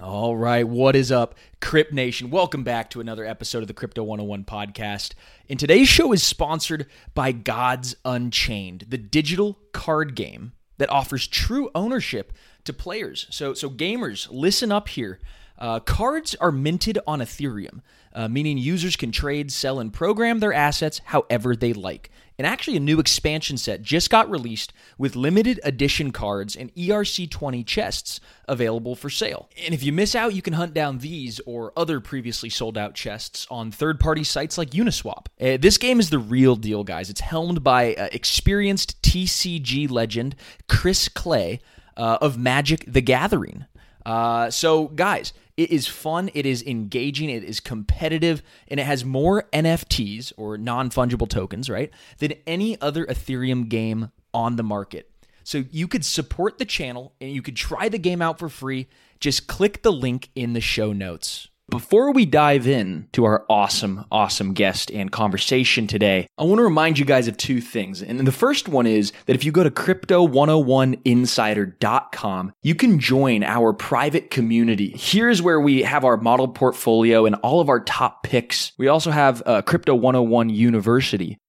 All right, what is up, Crypt Nation? Welcome back to another episode of the Crypto 101 podcast. And today's show is sponsored by Gods Unchained, the digital card game that offers true ownership to players. So, so gamers, listen up here. Uh, cards are minted on Ethereum, uh, meaning users can trade, sell, and program their assets however they like. And actually, a new expansion set just got released with limited edition cards and ERC20 chests available for sale. And if you miss out, you can hunt down these or other previously sold out chests on third party sites like Uniswap. Uh, this game is the real deal, guys. It's helmed by uh, experienced TCG legend Chris Clay uh, of Magic the Gathering. Uh, so, guys, it is fun, it is engaging, it is competitive, and it has more NFTs or non fungible tokens, right, than any other Ethereum game on the market. So you could support the channel and you could try the game out for free. Just click the link in the show notes. Before we dive in to our awesome, awesome guest and conversation today, I want to remind you guys of two things. And the first one is that if you go to crypto101insider.com, you can join our private community. Here's where we have our model portfolio and all of our top picks. We also have uh, Crypto 101 University,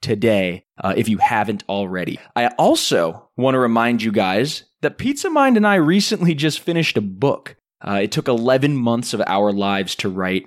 today uh, if you haven't already. I also want to remind you guys that Pizza Mind and I recently just finished a book. Uh, it took 11 months of our lives to write,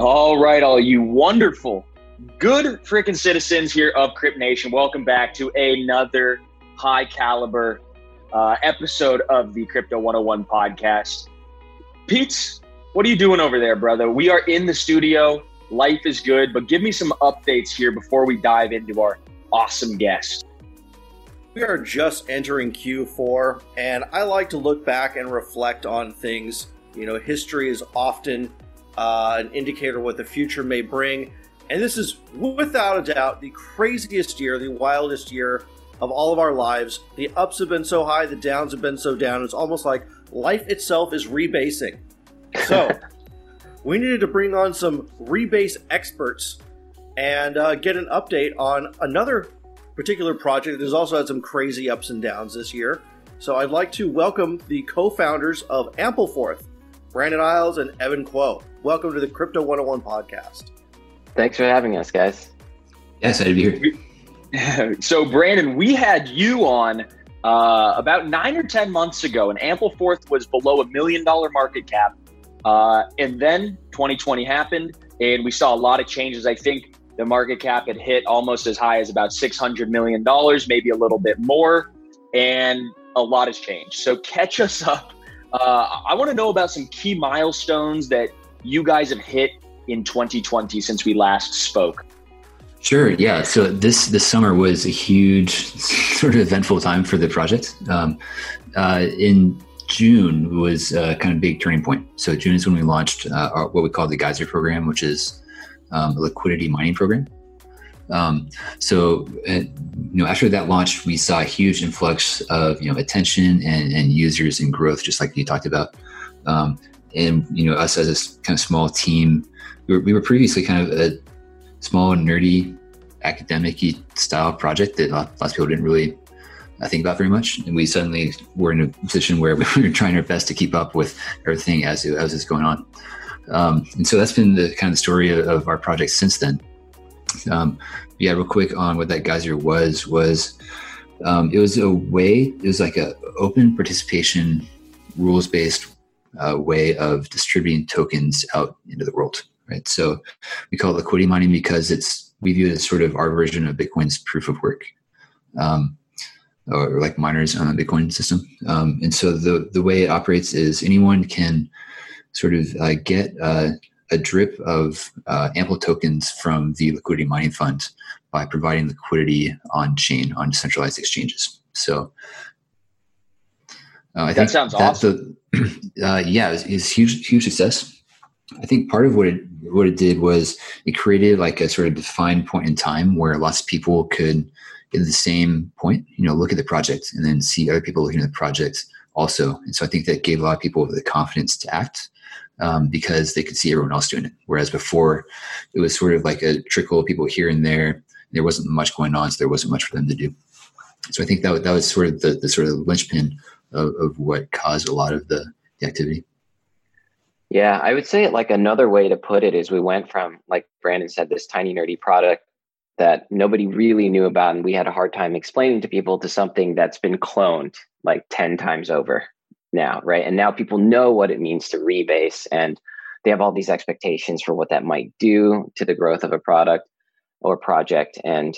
All right, all you wonderful, good freaking citizens here of Crypt Nation. Welcome back to another high caliber uh, episode of the Crypto 101 podcast. Pete, what are you doing over there, brother? We are in the studio. Life is good, but give me some updates here before we dive into our awesome guest. We are just entering Q4, and I like to look back and reflect on things. You know, history is often uh, an indicator what the future may bring. And this is without a doubt the craziest year, the wildest year of all of our lives. The ups have been so high, the downs have been so down. It's almost like life itself is rebasing. So, we needed to bring on some rebase experts and uh, get an update on another particular project that has also had some crazy ups and downs this year. So, I'd like to welcome the co founders of Ampleforth, Brandon Iles and Evan Kuo. Welcome to the Crypto 101 podcast. Thanks for having us, guys. Yes, I'd be here. so, Brandon, we had you on uh, about nine or 10 months ago, and Ampleforth was below a million dollar market cap. Uh, and then 2020 happened, and we saw a lot of changes. I think the market cap had hit almost as high as about $600 million, maybe a little bit more, and a lot has changed. So, catch us up uh, I want to know about some key milestones that you guys have hit in 2020 since we last spoke. Sure. Yeah. So this this summer was a huge sort of eventful time for the project. Um, uh, in June was a kind of big turning point. So June is when we launched uh, our, what we call the Geyser program, which is um, a liquidity mining program. Um, so, uh, you know, after that launch, we saw a huge influx of you know attention and, and users and growth, just like you talked about. Um, and you know, us as a kind of small team, we were, we were previously kind of a small nerdy academic style project that lots of people didn't really uh, think about very much. And we suddenly were in a position where we were trying our best to keep up with everything as, it, as going on. Um, and so that's been the kind of the story of, of our project since then. Um, yeah, real quick on what that geyser was, was um, it was a way, it was like a open participation, rules based uh, way of distributing tokens out into the world, right? So we call it liquidity mining because it's we view it as sort of our version of Bitcoin's proof of work, um, or like miners on the Bitcoin system. Um, and so the the way it operates is anyone can sort of uh, get uh, a drip of uh, ample tokens from the liquidity mining fund by providing liquidity on chain on decentralized exchanges. So uh, I that think sounds that awesome. Uh, yeah, it's, it's huge, huge success. I think part of what it what it did was it created like a sort of defined point in time where lots of people could get to the same point, you know, look at the project and then see other people looking at the project also. And so I think that gave a lot of people the confidence to act um, because they could see everyone else doing it. Whereas before, it was sort of like a trickle of people here and there. There wasn't much going on, so there wasn't much for them to do. So I think that that was sort of the, the sort of linchpin of, of what caused a lot of the, the activity. Yeah, I would say like another way to put it is we went from, like Brandon said, this tiny nerdy product that nobody really knew about and we had a hard time explaining to people to something that's been cloned like 10 times over now, right? And now people know what it means to rebase and they have all these expectations for what that might do to the growth of a product or project. And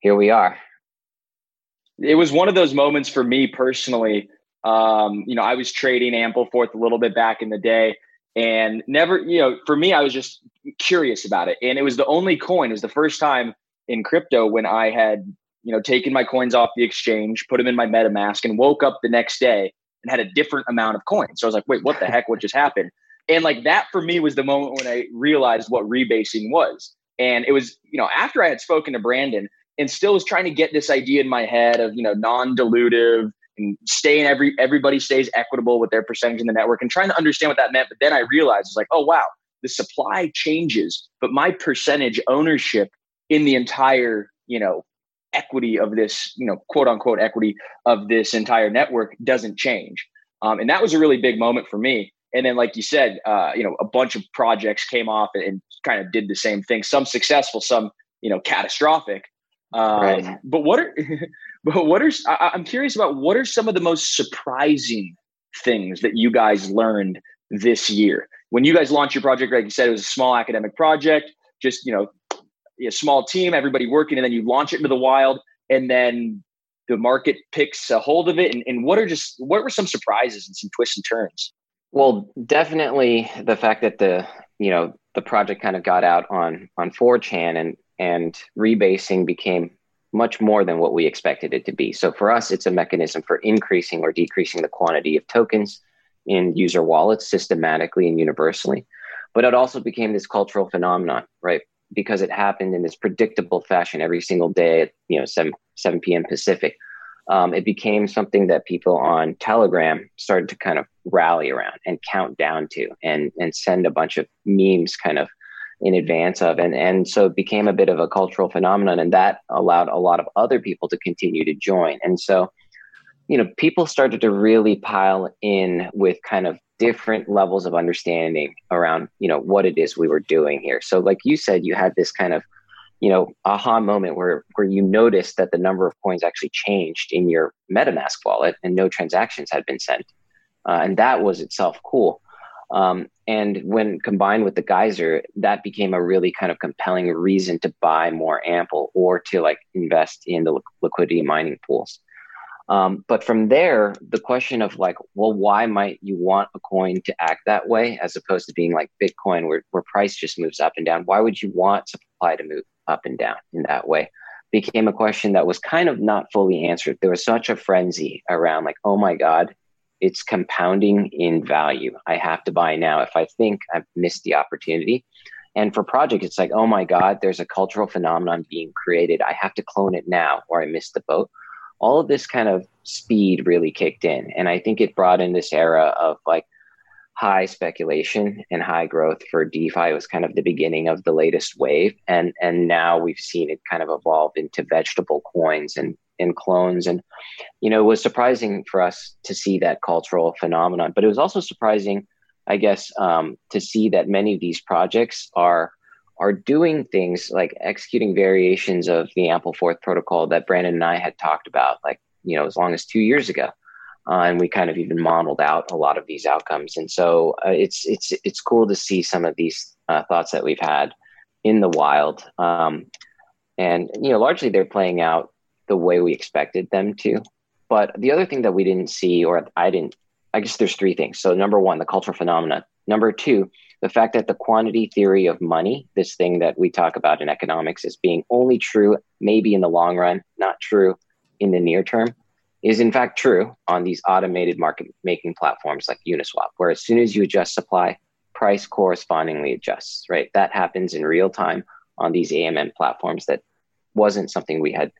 here we are. It was one of those moments for me personally um, you know, I was trading Ampleforth a little bit back in the day and never, you know, for me, I was just curious about it. And it was the only coin, it was the first time in crypto when I had, you know, taken my coins off the exchange, put them in my MetaMask, and woke up the next day and had a different amount of coins. So I was like, wait, what the heck? What just happened? And like that for me was the moment when I realized what rebasing was. And it was, you know, after I had spoken to Brandon and still was trying to get this idea in my head of, you know, non dilutive, and staying every everybody stays equitable with their percentage in the network and trying to understand what that meant. But then I realized it's like, oh wow, the supply changes, but my percentage ownership in the entire, you know, equity of this, you know, quote unquote equity of this entire network doesn't change. Um, and that was a really big moment for me. And then, like you said, uh, you know, a bunch of projects came off and, and kind of did the same thing. Some successful, some you know, catastrophic. Um, right. But what are but what are I, I'm curious about what are some of the most surprising things that you guys learned this year when you guys launched your project? Like you said, it was a small academic project, just you know, a small team, everybody working, and then you launch it into the wild, and then the market picks a hold of it. And, and what are just what were some surprises and some twists and turns? Well, definitely the fact that the you know the project kind of got out on on 4chan and and rebasing became much more than what we expected it to be. So for us, it's a mechanism for increasing or decreasing the quantity of tokens in user wallets systematically and universally. But it also became this cultural phenomenon, right? Because it happened in this predictable fashion every single day at you know 7, 7 p.m. Pacific. Um, it became something that people on Telegram started to kind of rally around and count down to and and send a bunch of memes kind of in advance of and and so it became a bit of a cultural phenomenon and that allowed a lot of other people to continue to join. And so you know people started to really pile in with kind of different levels of understanding around you know what it is we were doing here. So like you said you had this kind of you know aha moment where where you noticed that the number of coins actually changed in your metamask wallet and no transactions had been sent. Uh, and that was itself cool um, and when combined with the geyser, that became a really kind of compelling reason to buy more Ample or to like invest in the liquidity mining pools. Um, but from there, the question of like, well, why might you want a coin to act that way as opposed to being like Bitcoin where, where price just moves up and down? Why would you want supply to move up and down in that way? Became a question that was kind of not fully answered. There was such a frenzy around like, oh my God, it's compounding in value. I have to buy now if I think I've missed the opportunity. And for project, it's like, oh my God, there's a cultural phenomenon being created. I have to clone it now or I missed the boat. All of this kind of speed really kicked in. And I think it brought in this era of like high speculation and high growth for DeFi. It was kind of the beginning of the latest wave, and and now we've seen it kind of evolve into vegetable coins and and clones. And you know, it was surprising for us to see that cultural phenomenon, but it was also surprising, I guess, um, to see that many of these projects are are doing things like executing variations of the ample Ampleforth protocol that Brandon and I had talked about, like you know, as long as two years ago uh, and we kind of even modeled out a lot of these outcomes. And so uh, it's it's it's cool to see some of these uh, thoughts that we've had in the wild, um, and you know, largely they're playing out the way we expected them to. But the other thing that we didn't see, or I didn't, I guess there's three things. So number one, the cultural phenomena. Number two, the fact that the quantity theory of money, this thing that we talk about in economics, is being only true maybe in the long run, not true in the near term is in fact true on these automated market making platforms like Uniswap, where as soon as you adjust supply, price correspondingly adjusts, right? That happens in real time on these AMM platforms that wasn't something we had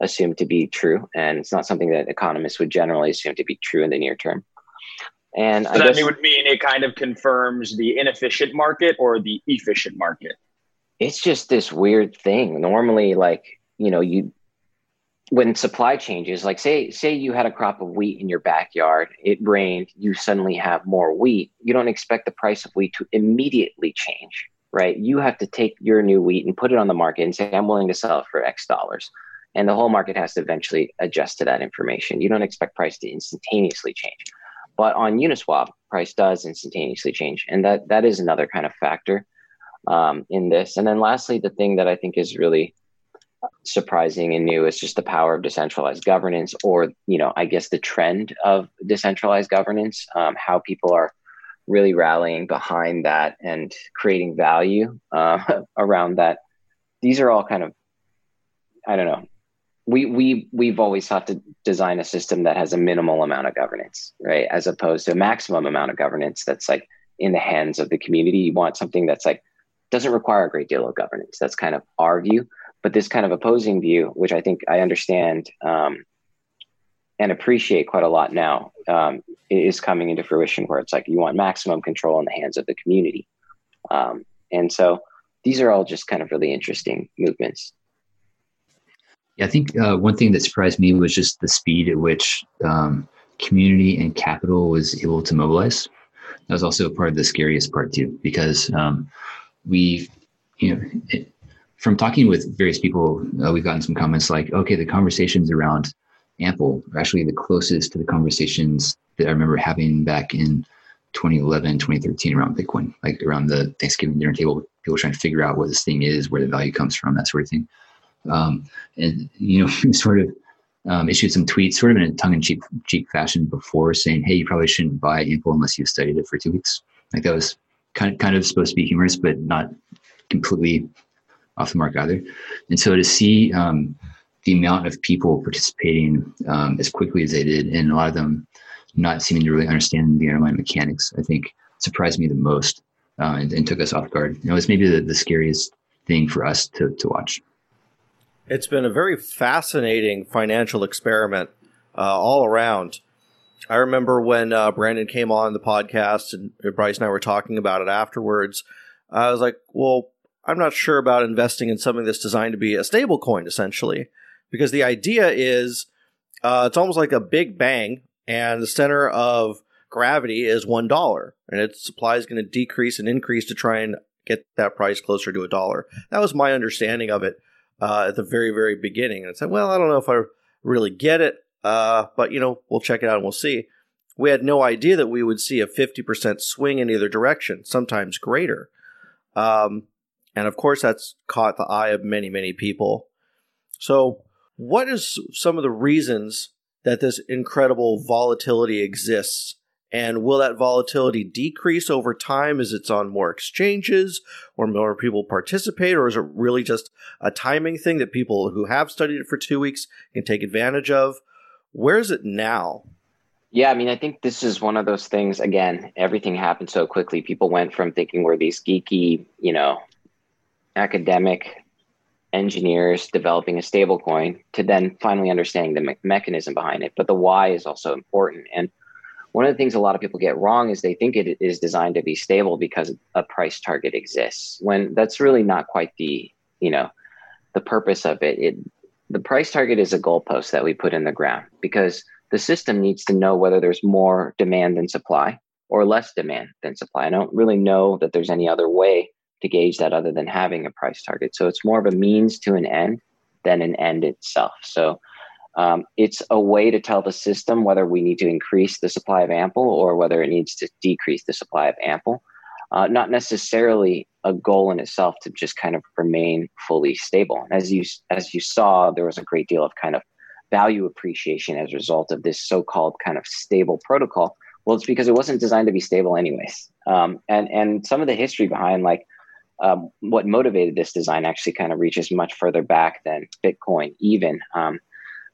assumed to be true. And it's not something that economists would generally assume to be true in the near term. And so I that guess, would mean it kind of confirms the inefficient market or the efficient market. It's just this weird thing. Normally, like, you know, you when supply changes like say say you had a crop of wheat in your backyard it rained you suddenly have more wheat you don't expect the price of wheat to immediately change right you have to take your new wheat and put it on the market and say i'm willing to sell it for x dollars and the whole market has to eventually adjust to that information. You don't expect price to instantaneously change. But on uniswap price does instantaneously change. And that that is another kind of factor um, in this. And then lastly the thing that i think is really surprising and new is just the power of decentralized governance or you know i guess the trend of decentralized governance um, how people are really rallying behind that and creating value uh, around that. These are all kind of i don't know we we we've always sought to design a system that has a minimal amount of governance right as opposed to a maximum amount of governance that's like in the hands of the community you want something that's like doesn't require a great deal of governance that's kind of our view but this kind of opposing view, which I think I understand um, and appreciate quite a lot now, um, is coming into fruition where it's like you want maximum control in the hands of the community. Um, and so these are all just kind of really interesting movements. Yeah, I think uh, one thing that surprised me was just the speed at which um, community and capital was able to mobilize. That was also part of the scariest part too, because um, we, you know, it, from talking with various people, uh, we've gotten some comments like, okay, the conversations around Ample are actually the closest to the conversations that I remember having back in 2011, 2013 around Bitcoin, like around the Thanksgiving dinner table, people trying to figure out what this thing is, where the value comes from, that sort of thing. Um, and, you know, sort of um, issued some tweets, sort of in a tongue in cheek, fashion before saying, hey, you probably shouldn't buy Ample unless you've studied it for two weeks. Like that was kind of, kind of supposed to be humorous, but not completely off the mark either. And so to see um, the amount of people participating um, as quickly as they did, and a lot of them not seeming to really understand the underlying mechanics, I think surprised me the most uh, and, and, took us off guard. it was maybe the, the scariest thing for us to, to watch. It's been a very fascinating financial experiment uh, all around. I remember when uh, Brandon came on the podcast and Bryce and I were talking about it afterwards. I was like, well, I'm not sure about investing in something that's designed to be a stable coin, essentially, because the idea is uh, it's almost like a big bang, and the center of gravity is one dollar, and its supply is going to decrease and increase to try and get that price closer to a dollar. That was my understanding of it uh, at the very, very beginning. And I said, well, I don't know if I really get it, uh, but you know, we'll check it out and we'll see. We had no idea that we would see a 50% swing in either direction, sometimes greater. Um, and of course, that's caught the eye of many, many people. So, what is some of the reasons that this incredible volatility exists? And will that volatility decrease over time as it's on more exchanges or more people participate? Or is it really just a timing thing that people who have studied it for two weeks can take advantage of? Where is it now? Yeah, I mean, I think this is one of those things. Again, everything happened so quickly. People went from thinking we're these geeky, you know, academic engineers developing a stablecoin to then finally understanding the me- mechanism behind it. But the why is also important. And one of the things a lot of people get wrong is they think it is designed to be stable because a price target exists when that's really not quite the you know the purpose of it. It the price target is a goalpost that we put in the ground because the system needs to know whether there's more demand than supply or less demand than supply. I don't really know that there's any other way to gauge that other than having a price target. So it's more of a means to an end than an end itself. So um, it's a way to tell the system whether we need to increase the supply of ample or whether it needs to decrease the supply of ample. Uh, not necessarily a goal in itself to just kind of remain fully stable. As you as you saw, there was a great deal of kind of value appreciation as a result of this so-called kind of stable protocol. Well, it's because it wasn't designed to be stable, anyways. Um, and and some of the history behind like um, what motivated this design actually kind of reaches much further back than Bitcoin, even. Um,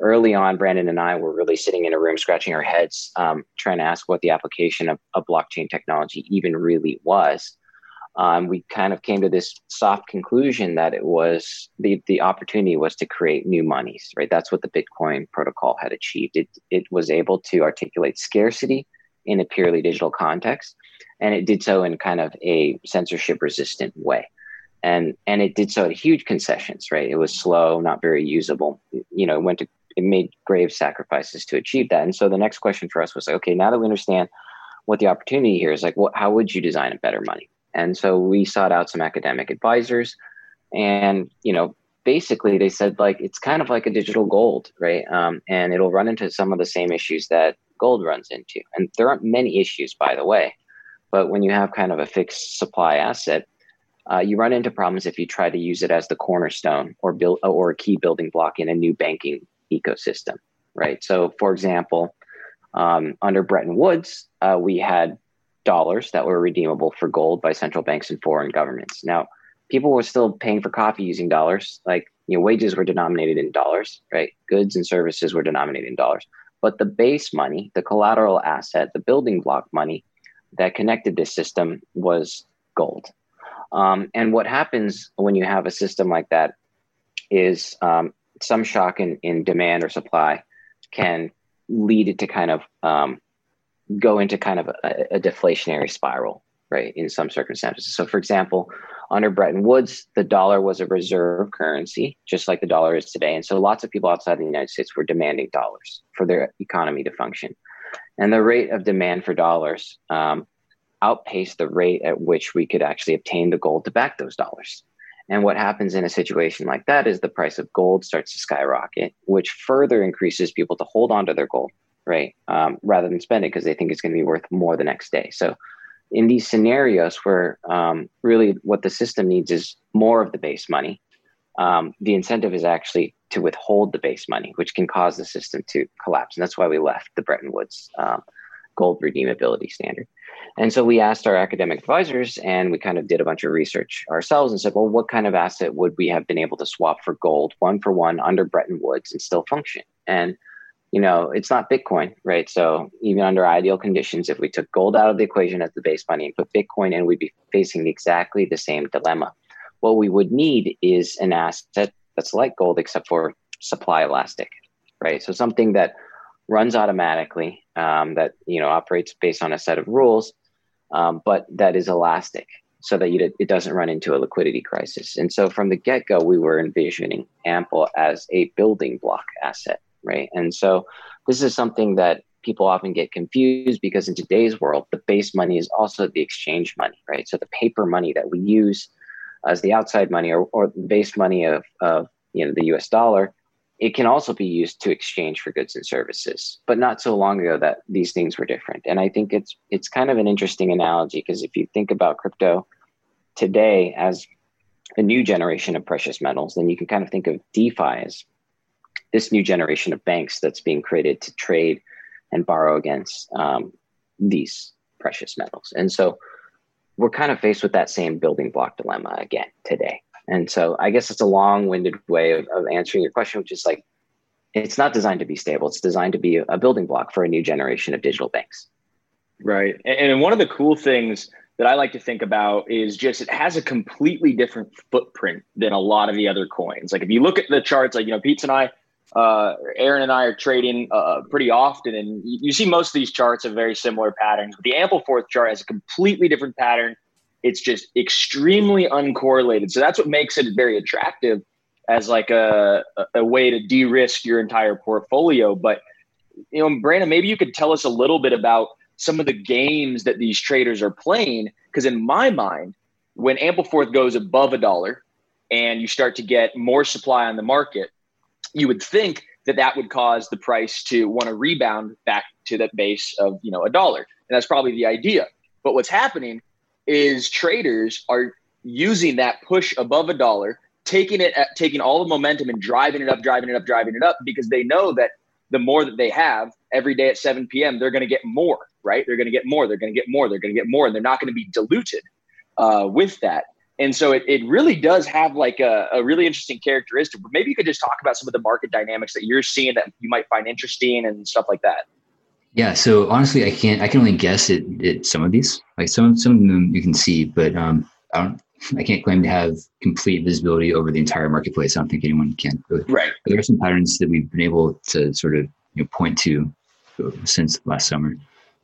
early on, Brandon and I were really sitting in a room scratching our heads, um, trying to ask what the application of, of blockchain technology even really was. Um, we kind of came to this soft conclusion that it was the, the opportunity was to create new monies, right? That's what the Bitcoin protocol had achieved. It, it was able to articulate scarcity in a purely digital context, and it did so in kind of a censorship resistant way and and it did so at huge concessions right it was slow not very usable you know it went to it made grave sacrifices to achieve that. And so the next question for us was like, okay, now that we understand what the opportunity here is, like, what, how would you design a better money? And so we sought out some academic advisors, and you know, basically they said like it's kind of like a digital gold, right? Um, and it'll run into some of the same issues that gold runs into. And there aren't many issues, by the way, but when you have kind of a fixed supply asset, uh, you run into problems if you try to use it as the cornerstone or build or a key building block in a new banking ecosystem, right? So, for example, um, under Bretton Woods, uh, we had dollars that were redeemable for gold by central banks and foreign governments. Now, people were still paying for coffee using dollars. Like, you know, wages were denominated in dollars, right? Goods and services were denominated in dollars. But the base money, the collateral asset, the building block money that connected this system was gold. Um, and what happens when you have a system like that is um, some shock in, in demand or supply can lead it to kind of um, go into kind of a, a, deflationary spiral, right? In some circumstances. So, for example, under Bretton Woods, the dollar was a reserve currency, just like the dollar is today. And so, lots of people outside the United States were demanding dollars for their economy to function. And the rate of demand for dollars um, outpaced the rate at which we could actually obtain the gold to back those dollars. And what happens in a situation like that is the price of gold starts to skyrocket, which further increases people to hold on to their gold, right? Um, rather than spend it because they think it's going to be worth more the next day. So, in these scenarios where um, really what the system needs is more of the base money, um, the incentive is actually to withhold the base money, which can cause the system to collapse. And that's why we left the Bretton Woods um, gold redeemability standard. And so we asked our academic advisors and we kind of did a bunch of research ourselves and said, well, what kind of asset would we have been able to swap for gold one for one under Bretton Woods and still function? And, you know, it's not Bitcoin, right? So even under ideal conditions, if we took gold out of the equation as the base money and put Bitcoin in, we'd be facing exactly the same dilemma. What we would need is an asset that's like gold, except for supply elastic, right? So something that runs automatically, um, that you know operates based on a set of rules, um, but that is elastic so that you, it doesn't run into a liquidity crisis. And so from the get go, we were envisioning Ample as a building block asset, right? And so this is something that people often get confused because in today's world, the base money is also the exchange money, right? So the paper money that we use as the outside money or, or the base money of, of you know the US dollar it can also be used to exchange for goods and services but not so long ago that these things were different. And i think it's it's kind of an interesting analogy because if you think about crypto today as a new generation of precious metals then you can kind of think of defi as this new generation of banks that's being created to trade and borrow against um, these precious metals. And so we're kind of faced with that same building block dilemma again today and so I guess it's a long winded way of, of answering your question, which is like, it's not designed to be stable. It's designed to be a building block for a new generation of digital banks. Right. And one of the cool things that I like to think about is just it has a completely different footprint than a lot of the other coins. Like if you look at the charts, like, you know, Pete and I uh, Aaron and I are trading uh, pretty often, and you, you, see most of these charts have very similar patterns. But the Ampleforth chart has a completely different pattern. It's just extremely uncorrelated, so that's what makes it very attractive as like a a way to de-risk your entire portfolio. But you know, Brandon, maybe you could tell us a little bit about some of the games that these traders are playing, because in my mind, when Ampleforth goes above a dollar and you start to get more supply on the market you would think that that would cause the price to want to rebound back to that base of you know a dollar. And that's probably the idea. But what's happening is traders are using that push above a dollar taking it at, taking all the momentum and driving it up driving it up driving it up because they know that the more that they have every day at 7 p.m they're going to get more right they're going to get more they're going to get more they're going to get more and they're not going to be diluted uh, with that and so it, it really does have like a, a really interesting characteristic. Maybe you could just talk about some of the market dynamics that you're seeing that you might find interesting and stuff like that. Yeah. So honestly, I can't. I can only guess at, at some of these. Like some some of them you can see, but um, I don't. I can't claim to have complete visibility over the entire marketplace. I don't think anyone can. Right. But there are some patterns that we've been able to sort of you know point to since last summer.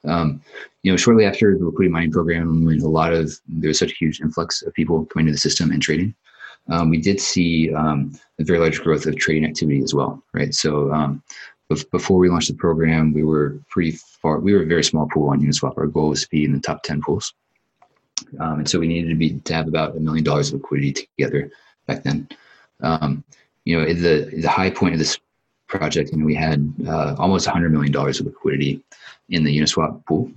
Um, you know, shortly after the liquidity mining program, when a lot of there was such a huge influx of people coming to the system and trading, um, we did see um, a very large growth of trading activity as well, right? So um, before we launched the program, we were pretty far. We were a very small pool on Uniswap. Our goal was to be in the top ten pools, um, and so we needed to be to have about a million dollars of liquidity together back then. Um, you know, the the high point of this project, and we had uh, almost $100 million of liquidity in the Uniswap pool.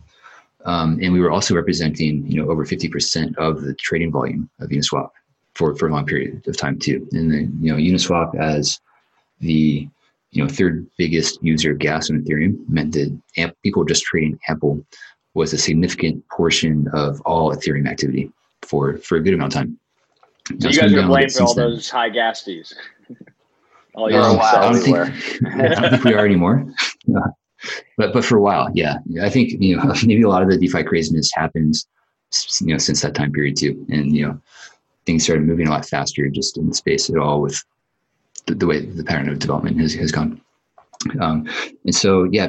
Um, and we were also representing, you know, over 50% of the trading volume of Uniswap for, for a long period of time too. And then, you know, Uniswap as the, you know, third biggest user of gas on Ethereum meant that amp, people just trading Ample was a significant portion of all Ethereum activity for, for a good amount of time. So you guys are blamed for all then. those high gas fees. all your um, I don't, think, I don't think we are anymore. but but for a while, yeah, I think you know maybe a lot of the DeFi craziness happened, you know, since that time period too, and you know, things started moving a lot faster just in the space at all with the, the way the pattern of development has has gone. Um, and so yeah,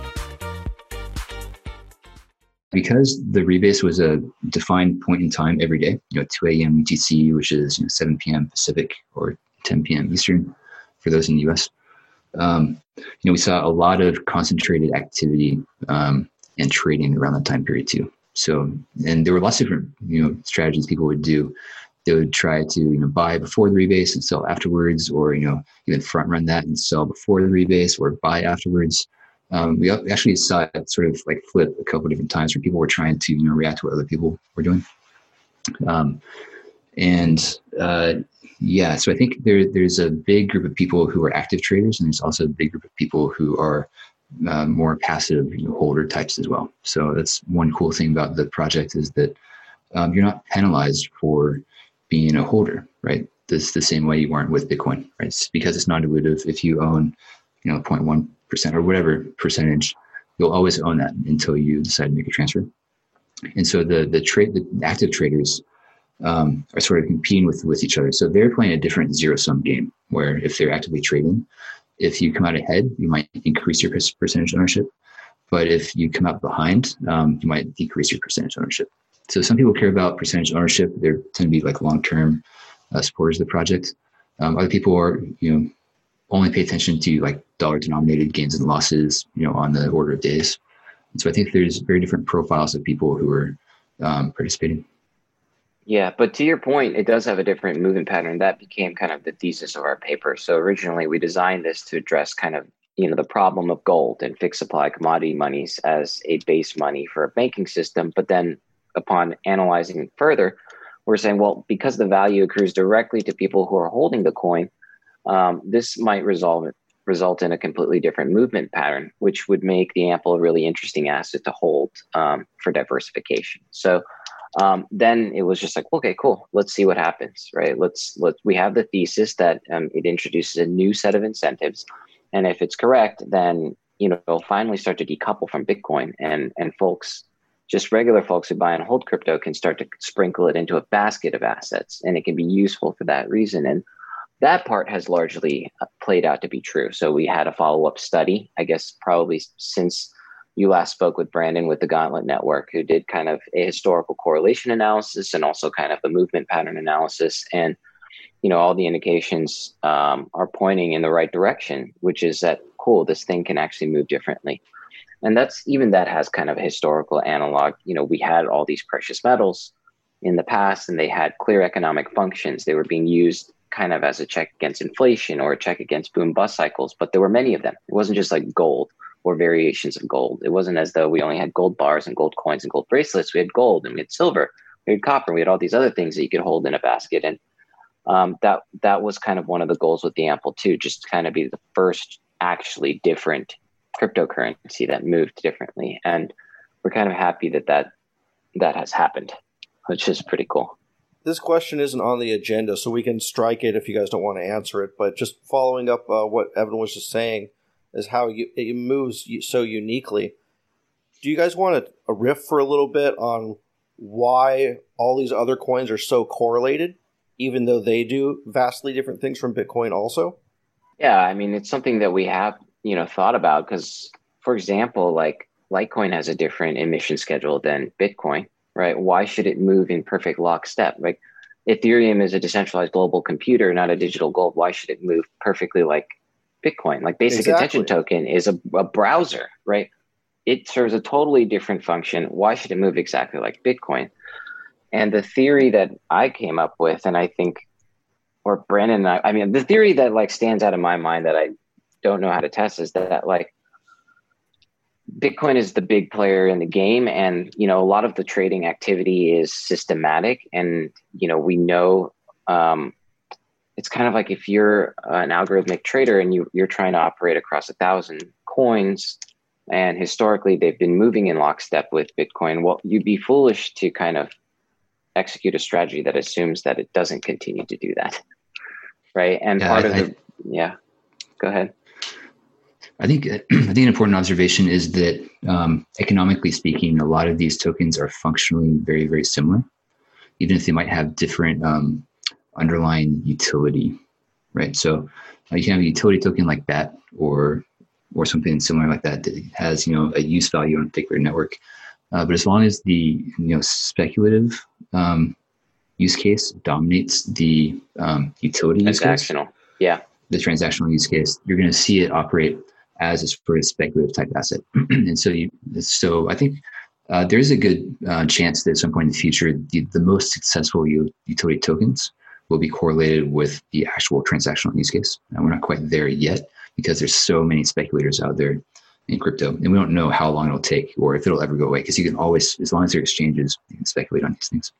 because the rebase was a defined point in time every day, you know, 2 a.m. UTC, which is you know, 7 p.m. Pacific or 10 p.m. Eastern for those in the U.S. Um, you know, we saw a lot of concentrated activity um, and trading around that time period too. So, and there were lots of different you know strategies people would do. They would try to you know buy before the rebase and sell afterwards, or you know even front run that and sell before the rebase, or buy afterwards. Um, we actually saw it sort of like flip a couple different times where people were trying to you know react to what other people were doing. Um, and uh, yeah, so I think there there's a big group of people who are active traders, and there's also a big group of people who are uh, more passive you know, holder types as well. So that's one cool thing about the project is that um, you're not penalized for being a holder, right? This the same way you weren't with Bitcoin, right? It's because it's non-dilutive. If you own, you know, 0.1 percent or whatever percentage, you'll always own that until you decide to make a transfer. And so the the trade the active traders um, are sort of competing with with each other. So they're playing a different zero sum game where if they're actively trading, if you come out ahead, you might increase your percentage ownership. But if you come out behind, um, you might decrease your percentage ownership. So some people care about percentage ownership. They tend to be like long term uh, supporters of the project. Um, other people are, you know, only pay attention to like dollar denominated gains and losses, you know, on the order of days. And so I think there's very different profiles of people who are um, participating. Yeah, but to your point, it does have a different movement pattern. That became kind of the thesis of our paper. So originally, we designed this to address kind of you know the problem of gold and fixed supply commodity monies as a base money for a banking system. But then, upon analyzing further, we're saying, well, because the value accrues directly to people who are holding the coin, um, this might resolve result in a completely different movement pattern, which would make the ample a really interesting asset to hold um, for diversification. So um, then it was just like, okay, cool. Let's see what happens, right? Let's let we have the thesis that um, it introduces a new set of incentives, and if it's correct, then you know it'll finally start to decouple from Bitcoin, and and folks, just regular folks who buy and hold crypto, can start to sprinkle it into a basket of assets, and it can be useful for that reason. And that part has largely uh, played out to be true. So we had a follow up study, I guess, probably since you last spoke with Brandon with the Gauntlet Network, who did kind of a historical correlation analysis and also kind of a movement pattern analysis. And, you know, all the indications um, are pointing in the right direction, which is that, cool, this thing can actually move differently. And that's even that has kind of a historical analog. You know, we had all these precious metals in the past and they had clear economic functions. They were being used kind of as a check against inflation or a check against boom bust cycles, but there were many of them. It wasn't just like gold or variations of gold. It wasn't as though we only had gold bars and gold coins and gold bracelets. We had gold and we had silver, we had copper, we had all these other things that you could hold in a basket. And um, that that was kind of one of the goals with the Ample too, just to kind of be the first actually different cryptocurrency that moved differently. And we're kind of happy that that that has happened, which is pretty cool. This question isn't on the agenda, so we can strike it if you guys don't want to answer it. But just following up uh, what Evan was just saying, is how you, it moves so uniquely. Do you guys want a, a riff for a little bit on why all these other coins are so correlated, even though they do vastly different things from Bitcoin also? Yeah, I mean, it's something that we have, you know, thought about because, for example, like Litecoin has a different emission schedule than Bitcoin, right? Why should it move in perfect lockstep? Like Ethereum is a decentralized global computer, not a digital gold. Why should it move perfectly like Bitcoin. Like basic exactly. attention token is a, a browser, right? It serves a totally different function. Why should it move exactly like Bitcoin? And the theory that I came up with, and I think, or Brandon and I, I mean, the theory that like stands out in my mind that I don't know how to test is that, that like Bitcoin is the big player in the game, and you know a lot of the trading activity is systematic, and you know we know um, it's kind of like if you're an algorithmic trader and you, you're trying to operate across a thousand coins and historically they've been moving in lockstep with bitcoin well you'd be foolish to kind of execute a strategy that assumes that it doesn't continue to do that. Right? And yeah, part I, of the I, yeah go ahead I think I think an important observation is that um, economically speaking, a lot of these tokens are functionally very very similar, even if they might have different um, underlying utility, right? So uh, you can have a utility token like that or or something similar like that that has you know a use value on a particular network. Uh, but as long as the you know speculative um, use case dominates the um, utility transactional, case, yeah, the transactional use case, you're going to see it operate as a sort of speculative type asset. and so you, so I think uh, there's a good uh, chance that at some point in the future, the, the most successful utility tokens will be correlated with the actual transactional use case. And we're not quite there yet because there's so many speculators out there in crypto, and we don't know how long it'll take or if it'll ever go away. Because you can always, as long as there are exchanges, you can speculate on these things.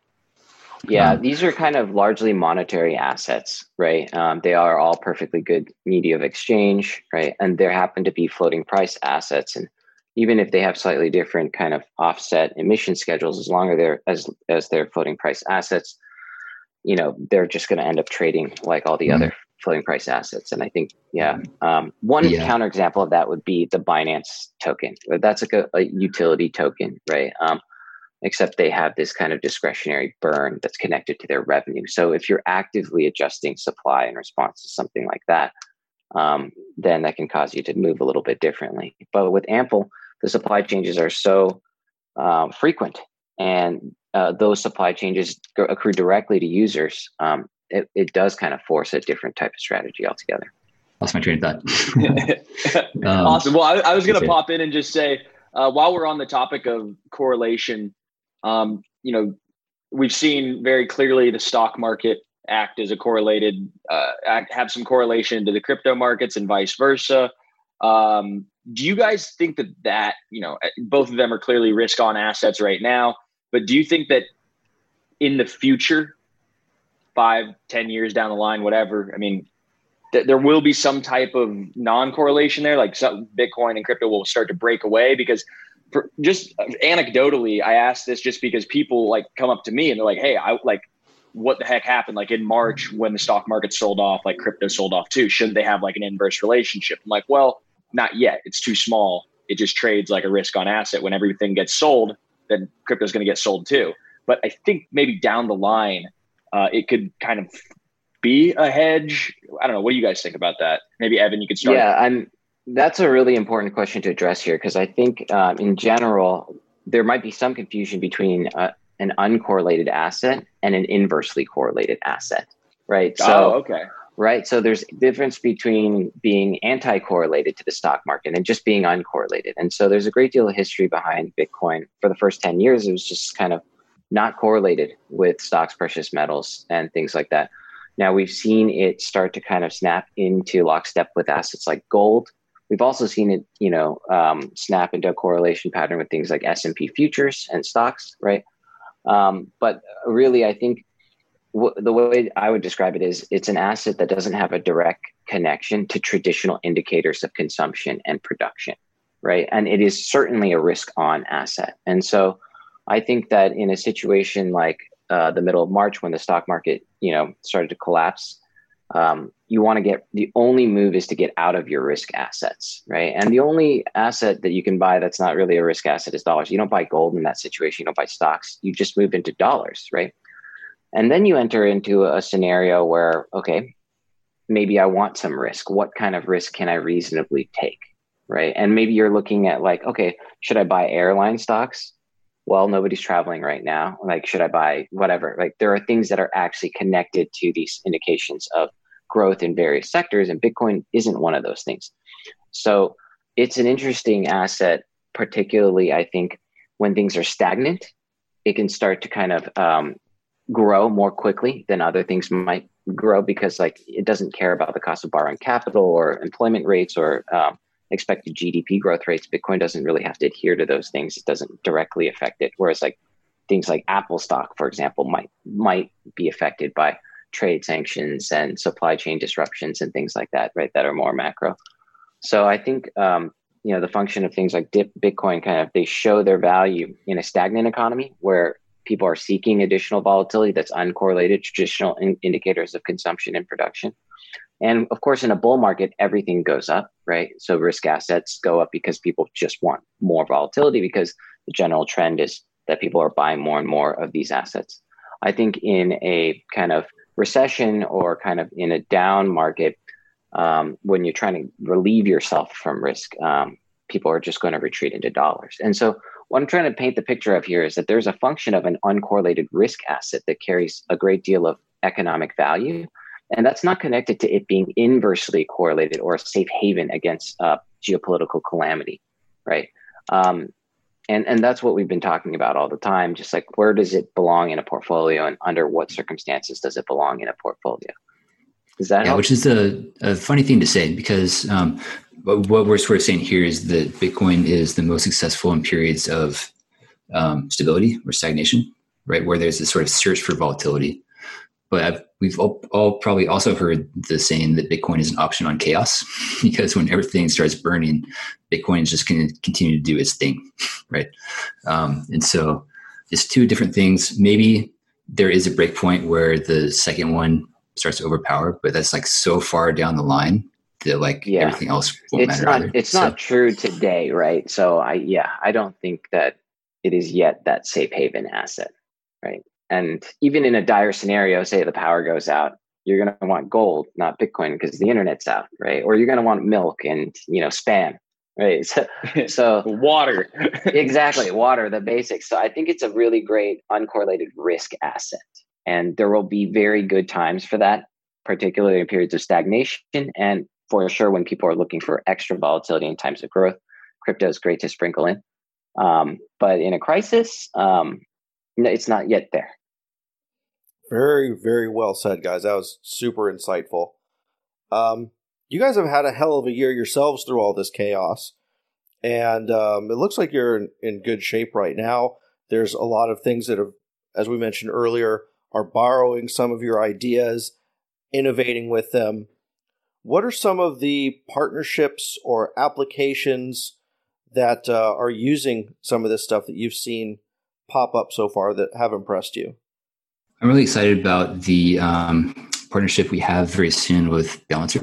Yeah, um, these are kind of largely monetary assets, right? Um, they are all perfectly good media of exchange, right? And there happen to be floating price assets, and even if they have slightly different kind of offset emission schedules, as long as they're as as they're floating price assets, you know they're just going to end up trading like all the mm-hmm. other floating price assets and i think yeah um, one yeah. counterexample of that would be the binance token that's like a, a utility token right um, except they have this kind of discretionary burn that's connected to their revenue so if you're actively adjusting supply in response to something like that um, then that can cause you to move a little bit differently but with ample the supply changes are so um, frequent and uh, those supply changes accrue directly to users, um, it, it does kind of force a different type of strategy altogether. lost my train of thought. um, awesome. Well, I, I was going to pop in and just say, uh, while we're on the topic of correlation, um, you know, we've seen very clearly the stock market act as a correlated, uh, act, have some correlation to the crypto markets and vice versa. Um, do you guys think that that you know both of them are clearly risk on assets right now, but do you think that in the future, five, ten years down the line, whatever, I mean, th- there will be some type of non-correlation there, like some Bitcoin and crypto will start to break away because just anecdotally, I asked this just because people like come up to me and they're like, "Hey, I like." What the heck happened? Like in March when the stock market sold off, like crypto sold off too. Shouldn't they have like an inverse relationship? I'm like, well, not yet. It's too small. It just trades like a risk on asset. When everything gets sold, then crypto is going to get sold too. But I think maybe down the line, uh, it could kind of be a hedge. I don't know. What do you guys think about that? Maybe Evan, you could start. Yeah, I'm. That's a really important question to address here because I think, um, in general, there might be some confusion between uh, an uncorrelated asset and an inversely correlated asset, right? So, oh, okay right? So there's a difference between being anti-correlated to the stock market and just being uncorrelated. And so there's a great deal of history behind Bitcoin. For the first 10 years, it was just kind of not correlated with stocks, precious metals, and things like that. Now we've seen it start to kind of snap into lockstep with assets like gold. We've also seen it, you know, um, snap into a correlation pattern with things like S and P futures and stocks, right? Um, but really, I think w- the way I would describe it is it's an asset that doesn't have a direct connection to traditional indicators of consumption and production, right? And it is certainly a risk on asset. And so I think that in a situation like uh, the middle of March when the stock market, you know, started to collapse, um, you want to get the only move is to get out of your risk assets, right? And the only asset that you can buy that's not really a risk asset is dollars. You don't buy gold in that situation. You don't buy stocks. You just move into dollars, right? And then you enter into a scenario where, okay, maybe I want some risk. What kind of risk can I reasonably take? Right. And maybe you're looking at like, okay, should I buy airline stocks? Well, nobody's traveling right now. Like, should I buy whatever? Like, there are things that are actually connected to these indications of growth in various sectors, and Bitcoin isn't one of those things. So it's an interesting asset, particularly, I think, when things are stagnant, it can start to kind of um, grow more quickly than other things might grow because like it doesn't care about the cost of borrowing capital or employment rates or um, expected gdp growth rates. Bitcoin doesn't really have to adhere to those things. It doesn't directly affect it. Whereas like things like apple stock for example might might be affected by trade sanctions and supply chain disruptions and things like that right that are more macro so i think um, you know the function of things like dip bitcoin kind of they show their value in a stagnant economy where people are seeking additional volatility that's uncorrelated traditional in- indicators of consumption and production. And of course, in a bull market, everything goes up, right? So risk assets go up because people just want more volatility because the general trend is that people are buying more and more of these assets. I think in a kind of recession or kind of in a down market, um, when you're trying to relieve yourself from risk, um, people are just going to retreat into dollars. And so what I'm trying to paint the picture of here is that there's a function of an uncorrelated risk asset that carries a great deal of economic value. And that's not connected to it being inversely correlated or a safe haven against uh, geopolitical calamity, right? Um, and, and that's what we've been talking about all the time. Just like where does it belong in a portfolio and under what circumstances does it belong in a portfolio? is that yeah, help? which is a, a funny thing to say because um, what we're sort of saying here is that Bitcoin is the most successful in periods of um, stability or stagnation, right? Where there's this sort of search for volatility. But I've, we've all, all, probably also heard the saying that Bitcoin is an option on chaos because when everything starts burning, Bitcoin is just going to continue to do its thing, right? Um, and so it's two different things. Maybe there is a breakpoint where the second one starts to overpower, but that's like so far down the line that like yeah. everything else won't it's matter. Not, either. it's so. not true today, right? So I yeah, I don't think that it is yet that safe haven asset, right? And even in a dire scenario, say the power goes out, you're going to want gold, not Bitcoin, because the internet's out, right? Or you're going to want milk and you know spam, right? So, so water, exactly, water, the basics. So I think it's a really great uncorrelated risk asset, and there will be very good times for that, particularly in periods of stagnation, and for sure when people are looking for extra volatility in times of growth, crypto is great to sprinkle in. Um, but in a crisis, um, it's not yet there. Very, very well said, guys. That was super insightful. Um, you guys have had a hell of a year yourselves through all this chaos, and um, it looks like you're in, in good shape right now. There's a lot of things that have, as we mentioned earlier, are borrowing some of your ideas, innovating with them. What are some of the partnerships or applications that uh, are using some of this stuff that you've seen pop up so far that have impressed you? I'm really excited about the um, partnership we have very soon with Balancer.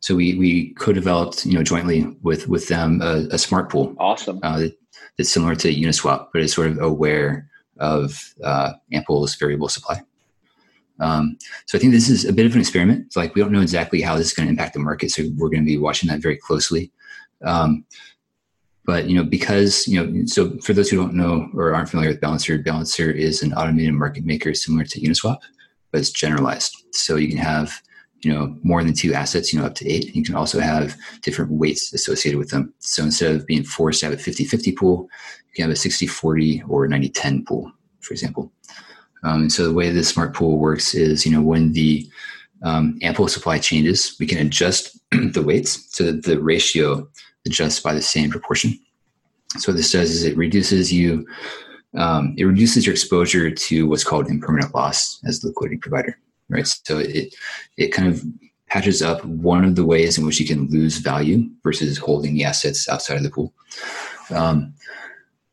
So we we co-developed, you know, jointly with with them a, a smart pool. Awesome. Uh, that, that's similar to Uniswap, but is sort of aware of uh, Ample's variable supply. Um, so I think this is a bit of an experiment. It's like we don't know exactly how this is going to impact the market, so we're going to be watching that very closely. Um, but you know, because you know, so for those who don't know or aren't familiar with Balancer, Balancer is an automated market maker similar to Uniswap, but it's generalized. So you can have you know more than two assets, you know, up to eight. You can also have different weights associated with them. So instead of being forced to have a 50-50 pool, you can have a 60-40 or 90-10 pool, for example. Um, and so the way this smart pool works is, you know, when the um, ample supply changes, we can adjust the weights so that the ratio adjusts by the same proportion. So what this does is it reduces you, um, it reduces your exposure to what's called impermanent loss as a liquidity provider, right? So it it kind of patches up one of the ways in which you can lose value versus holding the assets outside of the pool. Um,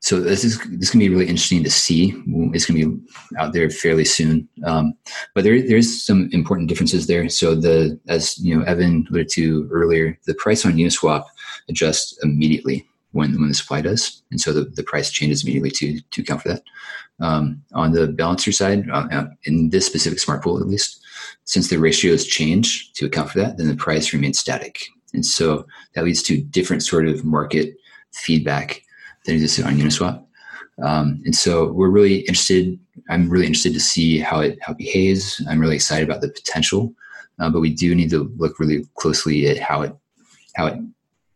so this is this can be really interesting to see. It's going to be out there fairly soon, um, but there there's some important differences there. So the as you know Evan alluded to earlier, the price on Uniswap adjusts immediately when when the supply does, and so the, the price changes immediately to to account for that. Um, on the balancer side, uh, uh in this specific smart pool at least, since the ratios change to account for that, then the price remains static, and so that leads to different sort of market feedback than existed on Uniswap. Um, and so we're really interested. I'm really interested to see how it how it behaves. I'm really excited about the potential, uh, but we do need to look really closely at how it how it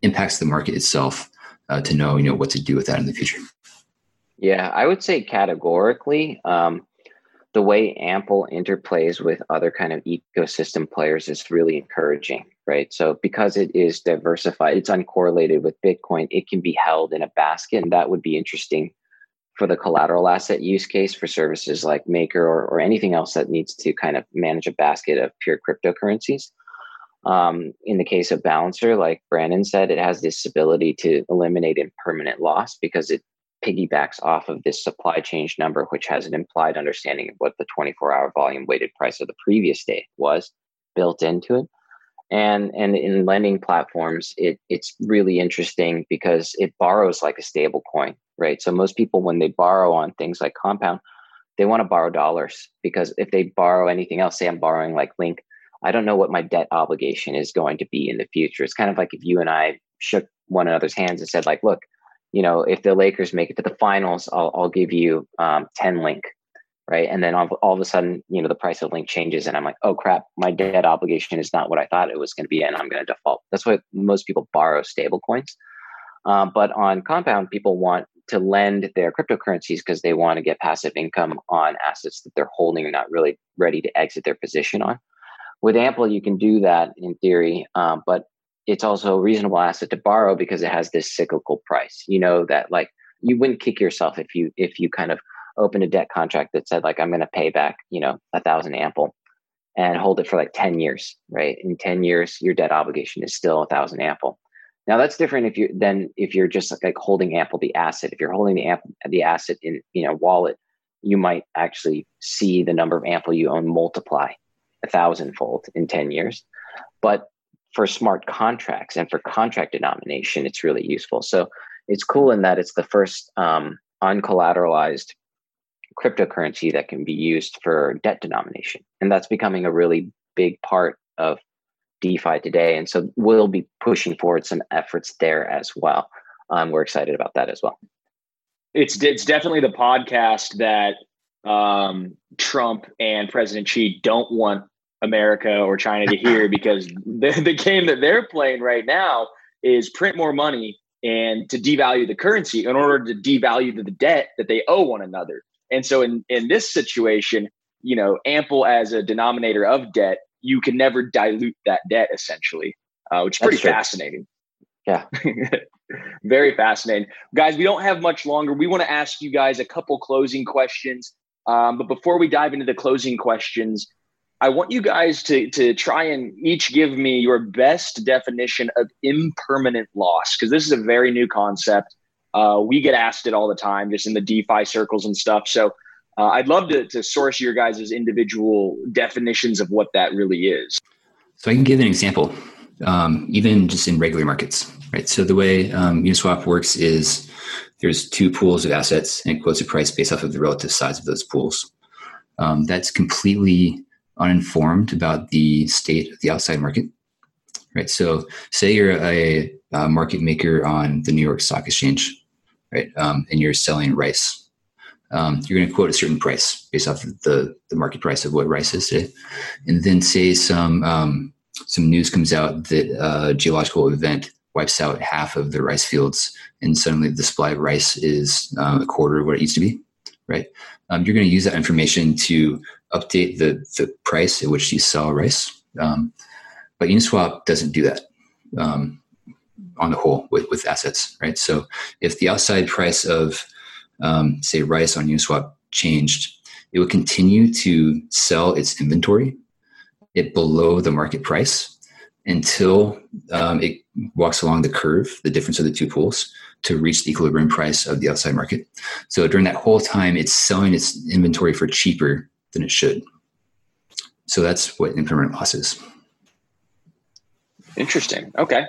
impacts the market itself uh, to know you know what to do with that in the future. Yeah, I would say categorically, um, the way Ample interplays with other kind of ecosystem players is really encouraging, right? So because it is diversified, it's uncorrelated with Bitcoin, it can be held in a basket, and that would be interesting for the collateral asset use case for services like Maker or, or anything else that needs to kind of manage a basket of pure cryptocurrencies. Um, in the case of Balancer, like Brandon said, it has this ability to eliminate impermanent loss because it piggybacks off of this supply change number, which has an implied understanding of what the 24 hour volume weighted price of the previous day was built into it. And, and in lending platforms, it, it's really interesting because it borrows like a stable coin, right? So most people, when they borrow on things like Compound, they want to borrow dollars because if they borrow anything else, say I'm borrowing like Link, I don't know what my debt obligation is going to be in the future. It's kind of like if you and I shook one another's hands and said, like, look, you know, if the Lakers make it to the finals, I'll, I'll give you um, 10 link, right? And then all, all of a sudden, you know, the price of link changes and I'm like, oh crap, my debt obligation is not what I thought it was going to be and I'm going to default. That's why most people borrow stable coins. Um, but on Compound, people want to lend their cryptocurrencies because they want to get passive income on assets that they're holding and not really ready to exit their position on. With Ample, you can do that in theory, um, but it's also a reasonable asset to borrow because it has this cyclical price. You know that like you wouldn't kick yourself if you if you kind of open a debt contract that said like I'm going to pay back you know a thousand ample and hold it for like 10 years right? In 10 years your debt obligation is still a thousand ample now that's different if you then if you're just like holding ample the asset. If you're holding the ample the asset in you know wallet you might actually see the number of ample you own multiply a thousandfold in 10 years but for smart contracts and for contract denomination, it's really useful. So it's cool in that it's the first um, uncollateralized cryptocurrency that can be used for debt denomination. And that's becoming a really big part of DeFi today. And so we'll be pushing forward some efforts there as well. Um, we're excited about that as well. It's it's definitely the podcast that um, Trump and President Xi don't want America or China to hear because the, the game that they're playing right now is print more money and to devalue the currency in order to devalue the debt that they owe one another. And so in, in this situation, you know, ample as a denominator of debt, you can never dilute that debt essentially, uh, which is pretty fascinating. Yeah. Very fascinating. Guys, we don't have much longer. We want to ask you guys a couple closing questions. Um, but before we dive into the closing questions, I want you guys to, to try and each give me your best definition of impermanent loss, because this is a very new concept. Uh, we get asked it all the time, just in the DeFi circles and stuff. So uh, I'd love to, to source your guys' individual definitions of what that really is. So I can give an example, um, even just in regular markets, right? So the way um, Uniswap works is there's two pools of assets and it quotes a price based off of the relative size of those pools. Um, that's completely uninformed about the state of the outside market, right? So say you're a, a market maker on the New York Stock Exchange, right? Um, and you're selling rice um, you're going to quote a certain price based off of the, the market price of what rice is today. And then say some, um, some news comes out that a geological event wipes out half of the rice fields and suddenly the supply of rice is uh, a quarter of what it used to be, right? Um, you're going to use that information to update the, the price at which you sell rice. Um, but Uniswap doesn't do that um, on the whole with, with assets, right? So if the outside price of um, say rice on Uniswap changed, it would continue to sell its inventory it below the market price until um, it walks along the curve, the difference of the two pools, to reach the equilibrium price of the outside market. So during that whole time, it's selling its inventory for cheaper than it should. So that's what impermanent loss is. Interesting. Okay.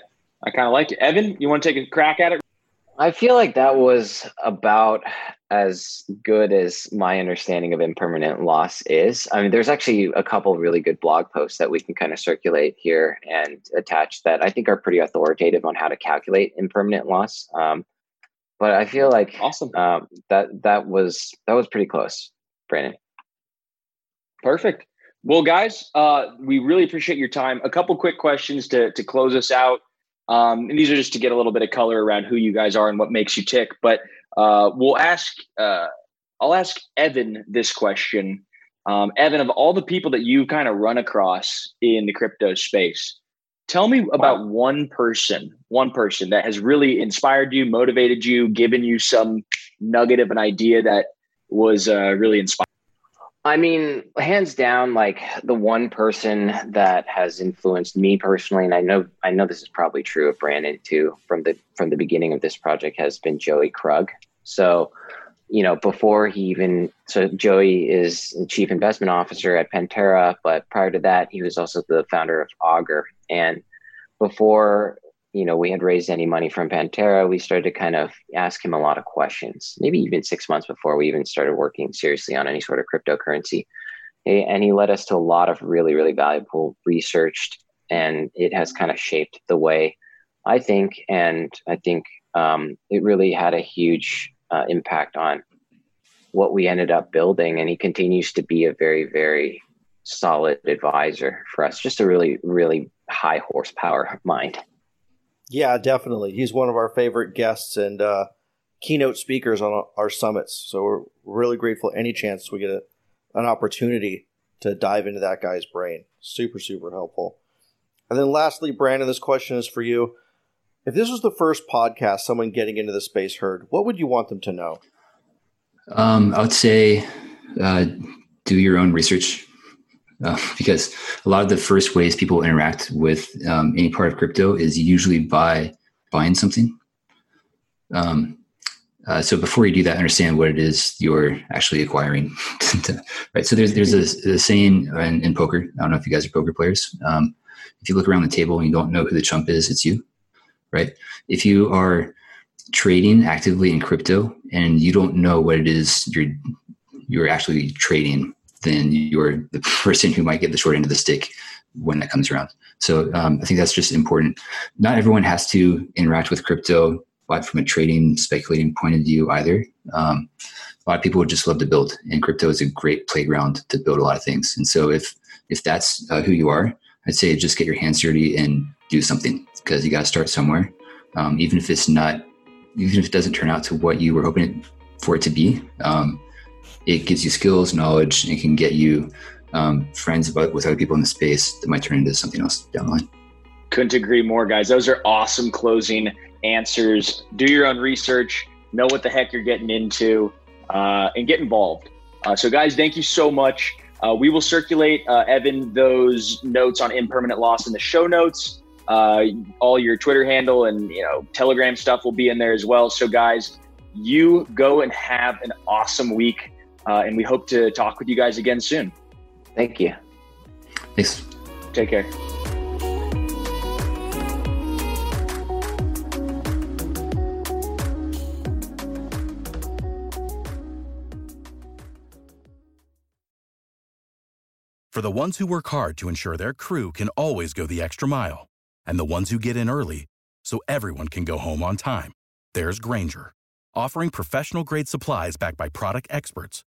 I kind of like it. Evan, you want to take a crack at it? I feel like that was about as good as my understanding of impermanent loss is. I mean, there's actually a couple really good blog posts that we can kind of circulate here and attach that I think are pretty authoritative on how to calculate impermanent loss. Um, but I feel like awesome um, that that was that was pretty close, Brandon. Perfect. Well, guys, uh, we really appreciate your time. A couple quick questions to to close us out. Um, and these are just to get a little bit of color around who you guys are and what makes you tick. But uh, we'll ask, uh, I'll ask Evan this question. Um, Evan, of all the people that you kind of run across in the crypto space, tell me about one person, one person that has really inspired you, motivated you, given you some nugget of an idea that was uh, really inspiring. I mean, hands down, like the one person that has influenced me personally, and I know I know this is probably true of Brandon too, from the from the beginning of this project has been Joey Krug. So, you know, before he even so Joey is chief investment officer at Pantera, but prior to that, he was also the founder of Augur. And before you know we had raised any money from Pantera, we started to kind of ask him a lot of questions. Maybe even six months before we even started working seriously on any sort of cryptocurrency, and he led us to a lot of really really valuable research, and it has kind of shaped the way I think, and I think um, it really had a huge uh, impact on what we ended up building, and he continues to be a very very solid advisor for us. Just a really really high horsepower mind. Yeah, definitely. He's one of our favorite guests and uh, keynote speakers on our summits. So we're really grateful any chance we get a, an opportunity to dive into that guy's brain. Super, super helpful. And then lastly, Brandon, this question is for you. If this was the first podcast someone getting into the space heard, what would you want them to know? Um, I would say uh, do your own research uh, because a lot of the first ways people interact with um, any part of crypto is usually by buying something. Um, uh, so before you do that, understand what it is you're actually acquiring. right. So there's there's a, a saying in, in, poker. I don't know if you guys are poker players. Um, if you look around the table and you don't know who the chump is, it's you. Right. If you are trading actively in crypto and you don't know what it is you're you're actually trading then you're the person who might get the short end of the stick when that comes around. So um, I think that's just important. Not everyone has to interact with crypto, but from a trading, speculating point of view either. Um, a lot of people would just love to build, and crypto is a great playground to build a lot of things. And so if if that's uh, who you are, I'd say just get your hands dirty and do something because you got to start somewhere. Um, even if it's not, even if it doesn't turn out to what you were hoping for it to be, um, it gives you skills, knowledge, and can get you um, friends with other people in the space that might turn into something else down the line. Couldn't agree more, guys. Those are awesome closing answers. Do your own research, know what the heck you're getting into, uh, and get involved. Uh, so, guys, thank you so much. Uh, we will circulate, uh, Evan, those notes on impermanent loss in the show notes. Uh, all your Twitter handle and you know Telegram stuff will be in there as well. So, guys, you go and have an awesome week, uh, and we hope to talk with you guys again soon. Thank you. Thanks. Take care. For the ones who work hard to ensure their crew can always go the extra mile, and the ones who get in early so everyone can go home on time, there's Grainger, offering professional grade supplies backed by product experts